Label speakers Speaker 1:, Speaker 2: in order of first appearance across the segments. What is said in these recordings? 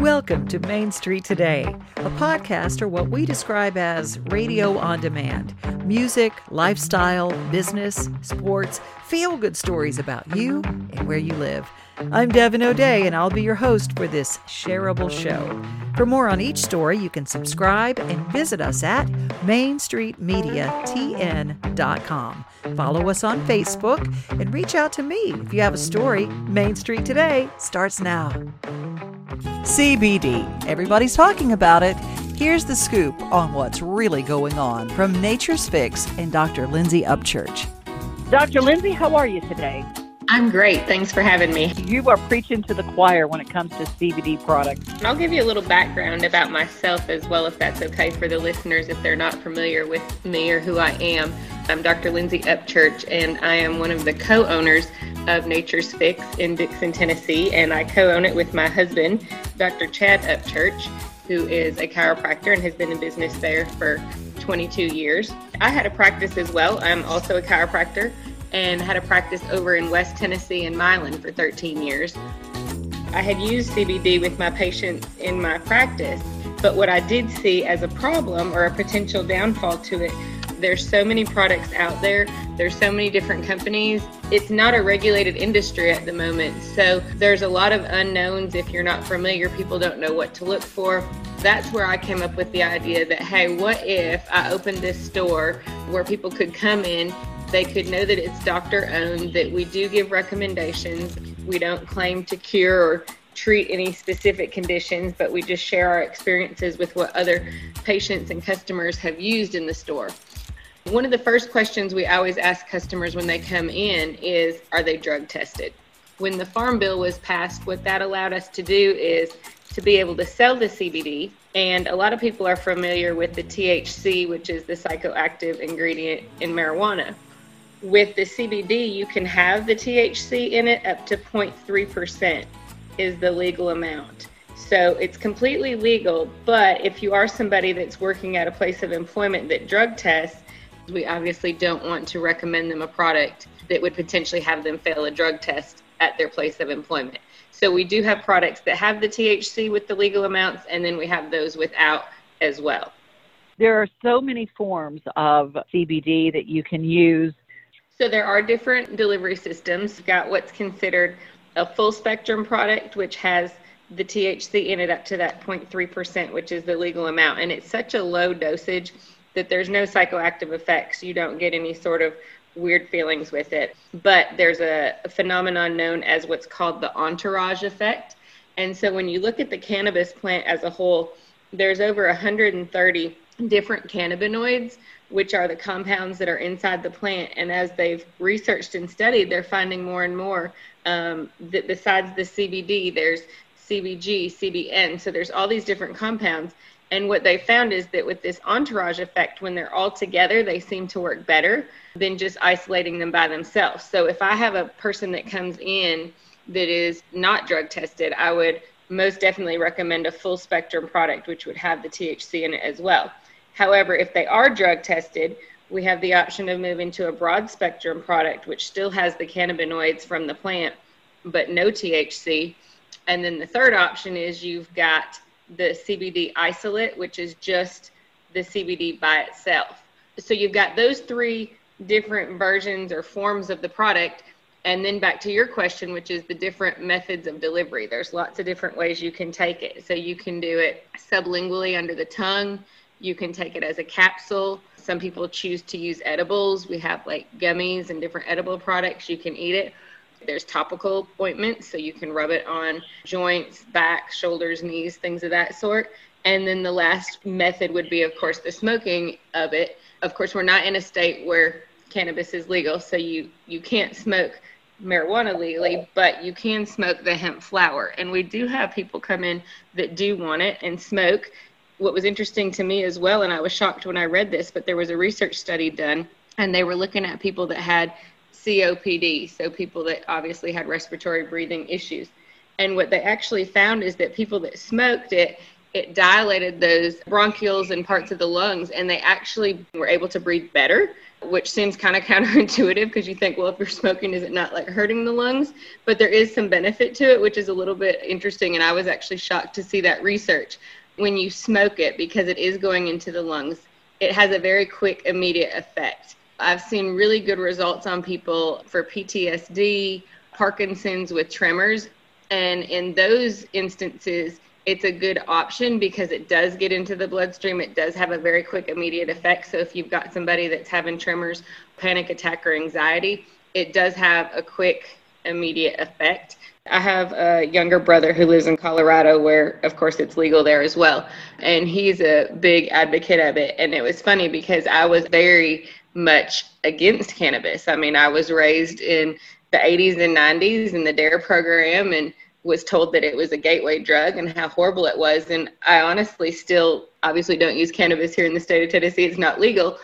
Speaker 1: Welcome to Main Street Today, a podcast or what we describe as radio on demand. Music, lifestyle, business, sports, feel good stories about you and where you live. I'm Devin O'Day, and I'll be your host for this shareable show. For more on each story, you can subscribe and visit us at MainStreetMediaTN.com. Follow us on Facebook and reach out to me if you have a story. Main Street Today starts now. CBD. Everybody's talking about it. Here's the scoop on what's really going on from Nature's Fixx and Dr. Lindsay Upchurch.
Speaker 2: Dr. Lindsay, how are you today?
Speaker 3: I'm great. Thanks for having me.
Speaker 2: You are preaching to the choir when it comes to CBD products.
Speaker 3: I'll give you a little background about myself as well, if that's okay for the listeners if they're not familiar with me or who I am. I'm Dr. Lindsay Upchurch, and I am one of the co owners of Nature's Fixx in Dickson, Tennessee, and I co own it with my husband, Dr. Chad Upchurch, who is a chiropractor and has been in business there for 22 years. I had a practice as well. I'm also a chiropractor and had a practice over in West Tennessee and Milan for 13 years. I had used CBD with my patients in my practice, but what I did see as a problem or a potential downfall to it there's so many products out there. There's so many different companies. It's not a regulated industry at the moment. So there's a lot of unknowns. If you're not familiar, people don't know what to look for. That's where I came up with the idea that, hey, what if I opened this store where people could come in they could know that it's doctor owned, that we do give recommendations. We don't claim to cure or treat any specific conditions, but we just share our experiences with what other patients and customers have used in the store. One of the first questions we always ask customers when they come in is Are they drug tested? When the Farm Bill was passed, what that allowed us to do is to be able to sell the CBD. And a lot of people are familiar with the THC, which is the psychoactive ingredient in marijuana. With the CBD, you can have the THC in it up to 0.3% is the legal amount. So it's completely legal, but if you are somebody that's working at a place of employment that drug tests, we obviously don't want to recommend them a product that would potentially have them fail a drug test at their place of employment. So we do have products that have the THC with the legal amounts, and then we have those without as well.
Speaker 2: There are so many forms of CBD that you can use.
Speaker 3: So there are different delivery systems. You've got what's considered a full spectrum product, which has the THC in it up to that 0.3%, which is the legal amount. And it's such a low dosage that there's no psychoactive effects. You don't get any sort of weird feelings with it. But there's a, a phenomenon known as what's called the entourage effect. And so when you look at the cannabis plant as a whole, there's over 130 different cannabinoids, which are the compounds that are inside the plant. And as they've researched and studied, they're finding more and more um, that besides the CBD, there's CBG, CBN. So there's all these different compounds. And what they found is that with this entourage effect, when they're all together, they seem to work better than just isolating them by themselves. So if I have a person that comes in that is not drug tested, I would most definitely recommend a full spectrum product, which would have the THC in it as well. However, if they are drug tested, we have the option of moving to a broad spectrum product, which still has the cannabinoids from the plant, but no THC. And then the third option is you've got the CBD isolate, which is just the CBD by itself. So you've got those three different versions or forms of the product. And then back to your question, which is the different methods of delivery. There's lots of different ways you can take it. So you can do it sublingually under the tongue. You can take it as a capsule. Some people choose to use edibles. We have like gummies and different edible products. You can eat it there's topical ointments, so you can rub it on joints, back, shoulders, knees, things of that sort. And then the last method would be, of course, the smoking of it. Of course, we're not in a state where cannabis is legal, so you, you can't smoke marijuana legally, but you can smoke the hemp flower. And we do have people come in that do want it and smoke. What was interesting to me as well, and I was shocked when I read this, but there was a research study done, and they were looking at people that had COPD, so people that obviously had respiratory breathing issues. And what they actually found is that people that smoked it, it dilated those bronchioles and parts of the lungs, and they actually were able to breathe better which seems kind of counterintuitive because you think, well, if you're smoking, is it not like hurting the lungs? But there is some benefit to it, which is a little bit interesting. And I was actually shocked to see that research. When you smoke it, because it is going into the lungs, it has a very quick, immediate effect. I've seen really good results on people for PTSD, Parkinson's with tremors. And in those instances, it's a good option because it does get into the bloodstream. It does have a very quick, immediate effect. So if you've got somebody that's having tremors, panic attack, or anxiety, it does have a quick, immediate effect. I have a younger brother who lives in Colorado, where, of course, it's legal there as well. And he's a big advocate of it. And it was funny because I was very much against cannabis. I mean, I was raised in the 80s and 90s in the DARE program and was told that it was a gateway drug and how horrible it was. And I honestly still obviously don't use cannabis here in the state of Tennessee. It's not legal.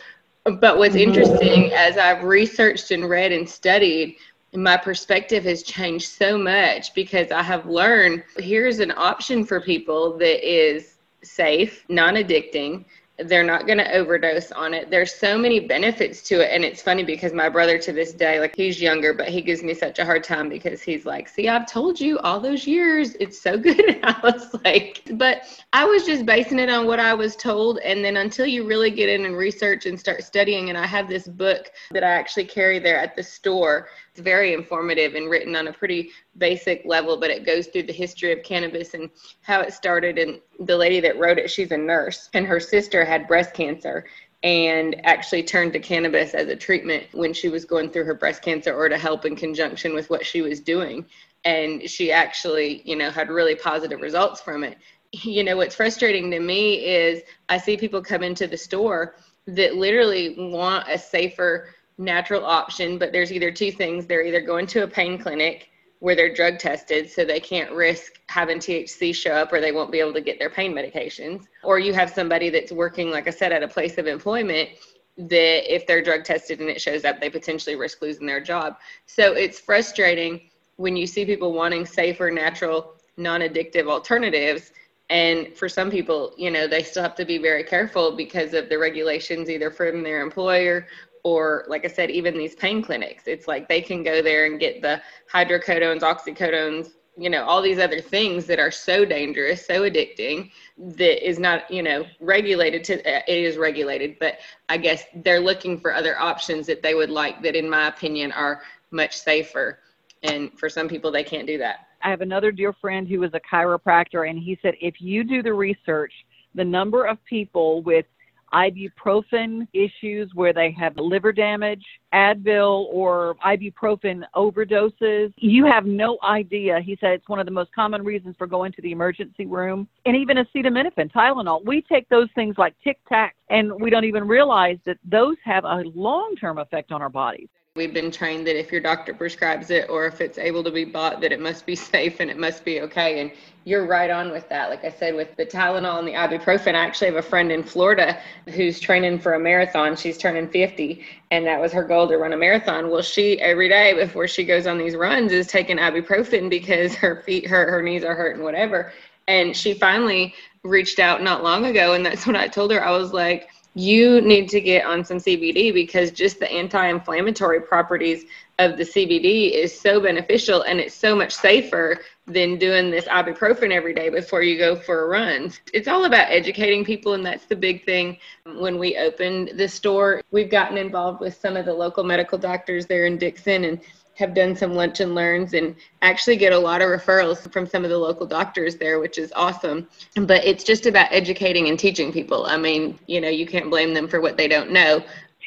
Speaker 3: But what's mm-hmm. interesting as I've researched and read and studied, my perspective has changed so much because I have learned here's an option for people that is safe, non addicting, they're not going to overdose on it. There's so many benefits to it. And it's funny because my brother to this day, like he's younger, but he gives me such a hard time because he's like, see, I've told you all those years, it's so good. And I was like, but I was just basing it on what I was told. And then until you really get in and research and start studying, and I have this book that I actually carry there at the store it's very informative and written on a pretty basic level, but it goes through the history of cannabis and how it started. And the lady that wrote it, she's a nurse, and her sister had breast cancer and actually turned to cannabis as a treatment when she was going through her breast cancer or to help in conjunction with what she was doing. And she actually, you know, had really positive results from it. You know, what's frustrating to me is I see people come into the store that literally want a safer natural option, but there's either two things. They're either going to a pain clinic where they're drug tested so they can't risk having THC show up or they won't be able to get their pain medications. Or you have somebody that's working, like I said, at a place of employment that if they're drug tested and it shows up, they potentially risk losing their job. So it's frustrating when you see people wanting safer, natural, non addictive alternatives. And for some people, you know, they still have to be very careful because of the regulations, either from their employer or like I said, even these pain clinics, it's like they can go there and get the hydrocodones, oxycodones, you know, all these other things that are so dangerous, so addicting that is not, you know, regulated to, uh, it is regulated, but I guess they're looking for other options that they would like that, in my opinion, are much safer. And for some people, they can't do that.
Speaker 2: I have another dear friend who is a chiropractor, and he said if you do the research, the number of people with ibuprofen issues where they have liver damage, Advil or ibuprofen overdoses. You have no idea. He said it's one of the most common reasons for going to the emergency room. And even acetaminophen, Tylenol. We take those things like Tic Tac and we don't even realize that those have a long term effect on our bodies.
Speaker 3: We've been trained that if your doctor prescribes it or if it's able to be bought, that it must be safe and it must be okay. And you're right on with that. Like I said, with the Tylenol and the ibuprofen, I actually have a friend in Florida who's training for a marathon. She's turning 50, and that was her goal to run a marathon. Well, she every day before she goes on these runs is taking ibuprofen because her feet hurt, her knees are hurting, whatever. And she finally reached out not long ago, and that's when I told her I was like, you need to get on some CBD because just the anti inflammatory properties of the CBD is so beneficial and it's so much safer than doing this ibuprofen every day before you go for a run. It's all about educating people, and that's the big thing. When we opened the store, we've gotten involved with some of the local medical doctors there in Dickson and have done some lunch and learns and actually get a lot of referrals from some of the local doctors there, which is awesome. But it's just about educating and teaching people. I mean, you know, you can't blame them for what they don't know.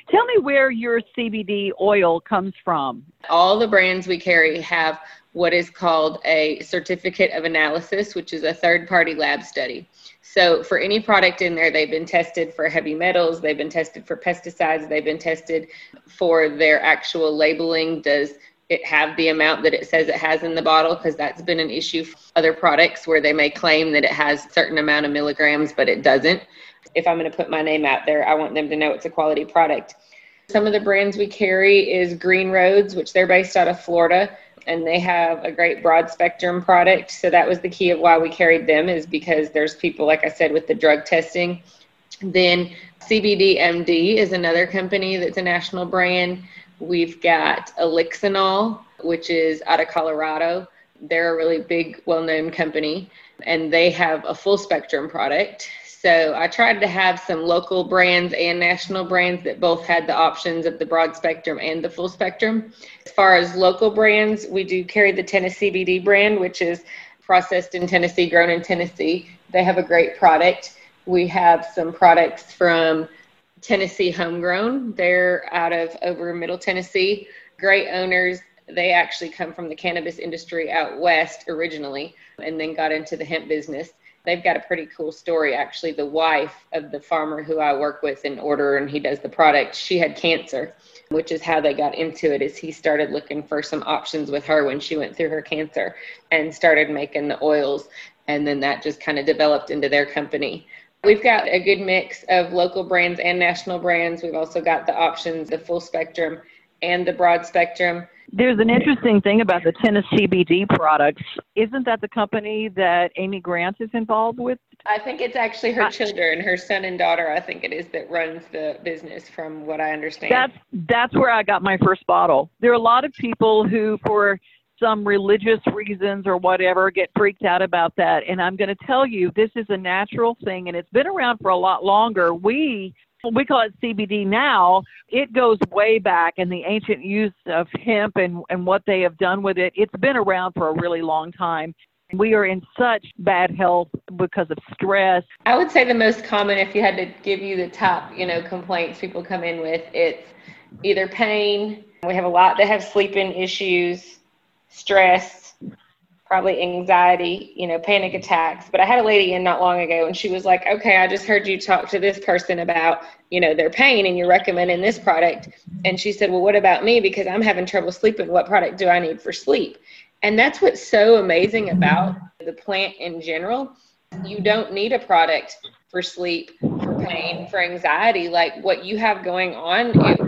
Speaker 2: Tell me where your CBD oil comes from.
Speaker 3: All the brands we carry have what is called a certificate of analysis, which is a third party lab study. So, for any product in there, they've been tested for heavy metals, they've been tested for pesticides, they've been tested for their actual labeling. Does it have the amount that it says it has in the bottle because that's been an issue for other products where they may claim that it has certain amount of milligrams but it doesn't. If i'm going to put my name out there i want them to know it's a quality product. Some of the brands we carry is green roads which they're based out of florida and they have a great broad spectrum product. So that was the key of why we carried them is because there's people like i said with the drug testing. Then CBD MD is another company that's a national brand. We've got Elixinol, which is out of Colorado. They're a really big, well known company, and they have a full spectrum product. So I tried to have some local brands and national brands that both had the options of the broad spectrum and the full spectrum. As far as local brands, we do carry the Tennessee CBD brand, which is processed in Tennessee, grown in Tennessee. They have a great product. We have some products from Tennessee Homegrown. They're out of over Middle Tennessee. Great owners. They actually come from the cannabis industry out west originally and then got into the hemp business. They've got a pretty cool story. Actually, the wife of the farmer who I work with in order and he does the product, she had cancer, which is how they got into it. Is he started looking for some options with her when she went through her cancer and started making the oils, and then that just kind of developed into their company. We've got a good mix of local brands and national brands. We've also got the options, the full spectrum and the broad spectrum.
Speaker 2: There's an interesting thing about the Tennessee CBD products. Isn't that the company that Amy Grant is involved with?
Speaker 3: I think it's actually her children, her son and daughter. I think it is that runs the business, from what I understand.
Speaker 2: That's that's where I got my first bottle. There are a lot of people who, for some religious reasons or whatever, get freaked out about that. And I'm going to tell you, this is a natural thing, and it's been around for a lot longer. We we call it CBD now. It goes way back in the ancient use of hemp and, and what they have done with it. It's been around for a really long time. We are in such bad health because of stress.
Speaker 3: I would say the most common, if you had to give you the top, you know, complaints people come in with, it's either pain. We have a lot that have sleeping issues, stress, probably anxiety, you know, panic attacks. But I had a lady in not long ago and she was like, okay, I just heard you talk to this person about, you know, their pain and you're recommending this product. And she said, well, what about me? Because I'm having trouble sleeping. What product do I need for sleep? And that's what's so amazing about the plant in general. You don't need a product for sleep, for pain, for anxiety. Like what you have going on, it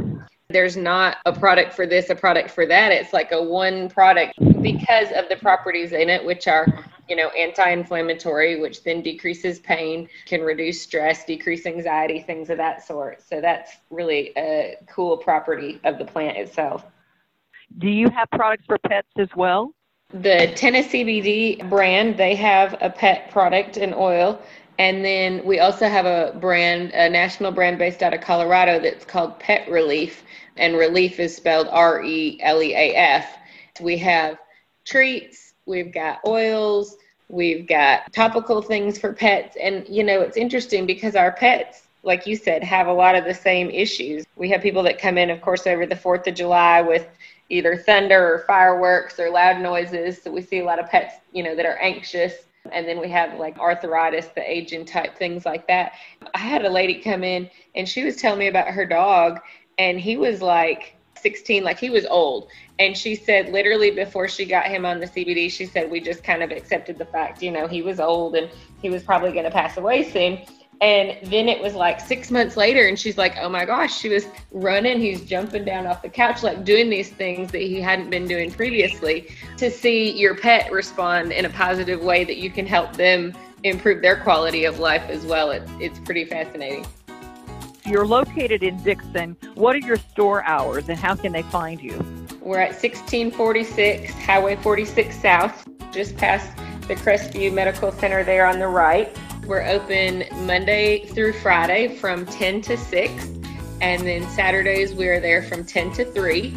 Speaker 3: there's not a product for this, a product for that. It's like a one product because of the properties in it, which are, you know, anti-inflammatory, which then decreases pain, can reduce stress, decrease anxiety, things of that sort. So that's really a cool property of the plant itself.
Speaker 2: Do you have products for pets as well?
Speaker 3: The Tennessee CBD brand, they have a pet product and oil. And then we also have a brand, a national brand based out of Colorado that's called Pet Releaf and relief is spelled R E L E A F. We have treats, we've got oils, we've got topical things for pets. And, you know, it's interesting because our pets, like you said, have a lot of the same issues. We have people that come in, of course, over the 4th of July with either thunder or fireworks or loud noises. So we see a lot of pets, you know, that are anxious. And then we have like arthritis, the aging type things like that. I had a lady come in and she was telling me about her dog and he was like 16 like he was old and she said literally before she got him on the cbd she said we just kind of accepted the fact you know he was old and he was probably going to pass away soon and then it was like six months later and she's like oh my gosh she was running he's jumping down off the couch like doing these things that he hadn't been doing previously to see your pet respond in a positive way that you can help them improve their quality of life as well it's, it's pretty fascinating
Speaker 2: you're located in Dickson. What are your store hours and how can they find you?
Speaker 3: We're at 1646 Highway 46 South, just past the Crestview Medical Center there on the right. We're open Monday through Friday from 10 to 6, and then Saturdays we are there from 10 to 3. You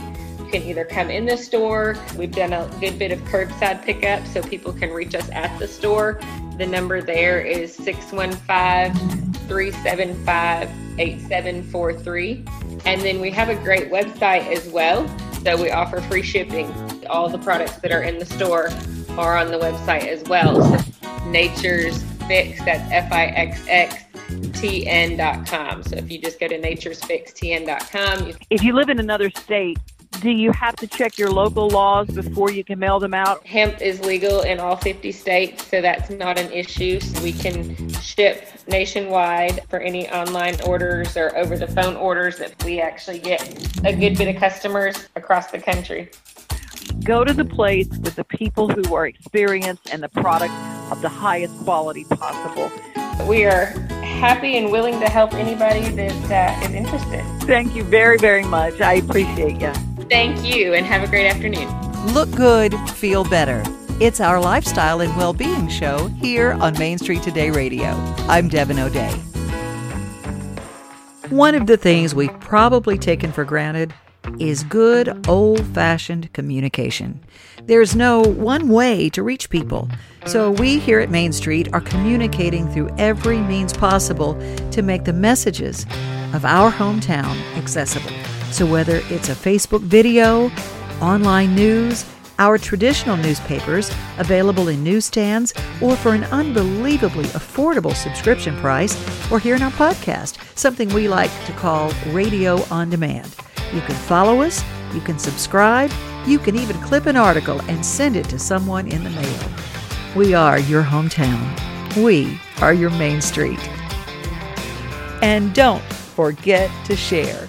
Speaker 3: can either come in the store, we've done a good bit of curbside pickup so people can reach us at the store. The number there is 615 375 8743. And then we have a great website as well. So we offer free shipping. All the products that are in the store are on the website as well. So Nature's Fixx, that's F I X X TN.com. So if you just go to nature'sfixxtn.com.
Speaker 2: If you live in another state, do you have to check your local laws before you can mail them out?
Speaker 3: Hemp is legal in all 50 states, so that's not an issue. So we can ship nationwide for any online orders or over the phone orders that we actually get a good bit of customers across the country.
Speaker 2: Go to the place with the people who are experienced and the product of the highest quality possible.
Speaker 3: We are happy and willing to help anybody that uh, is interested.
Speaker 2: Thank you very, very much. I appreciate you.
Speaker 3: Thank you, and have a great afternoon.
Speaker 1: Look good, feel better. It's our lifestyle and well being show here on Main Street Today Radio. I'm Devin O'Day. One of the things we've probably taken for granted is good old fashioned communication. There's no one way to reach people. So we here at Main Street are communicating through every means possible to make the messages of our hometown accessible. So whether it's a Facebook video, online news, our traditional newspapers available in newsstands or for an unbelievably affordable subscription price, or here in our podcast, something we like to call Radio on Demand. You can follow us, you can subscribe, you can even clip an article and send it to someone in the mail. We are your hometown. We are your Main Street. And don't forget to share.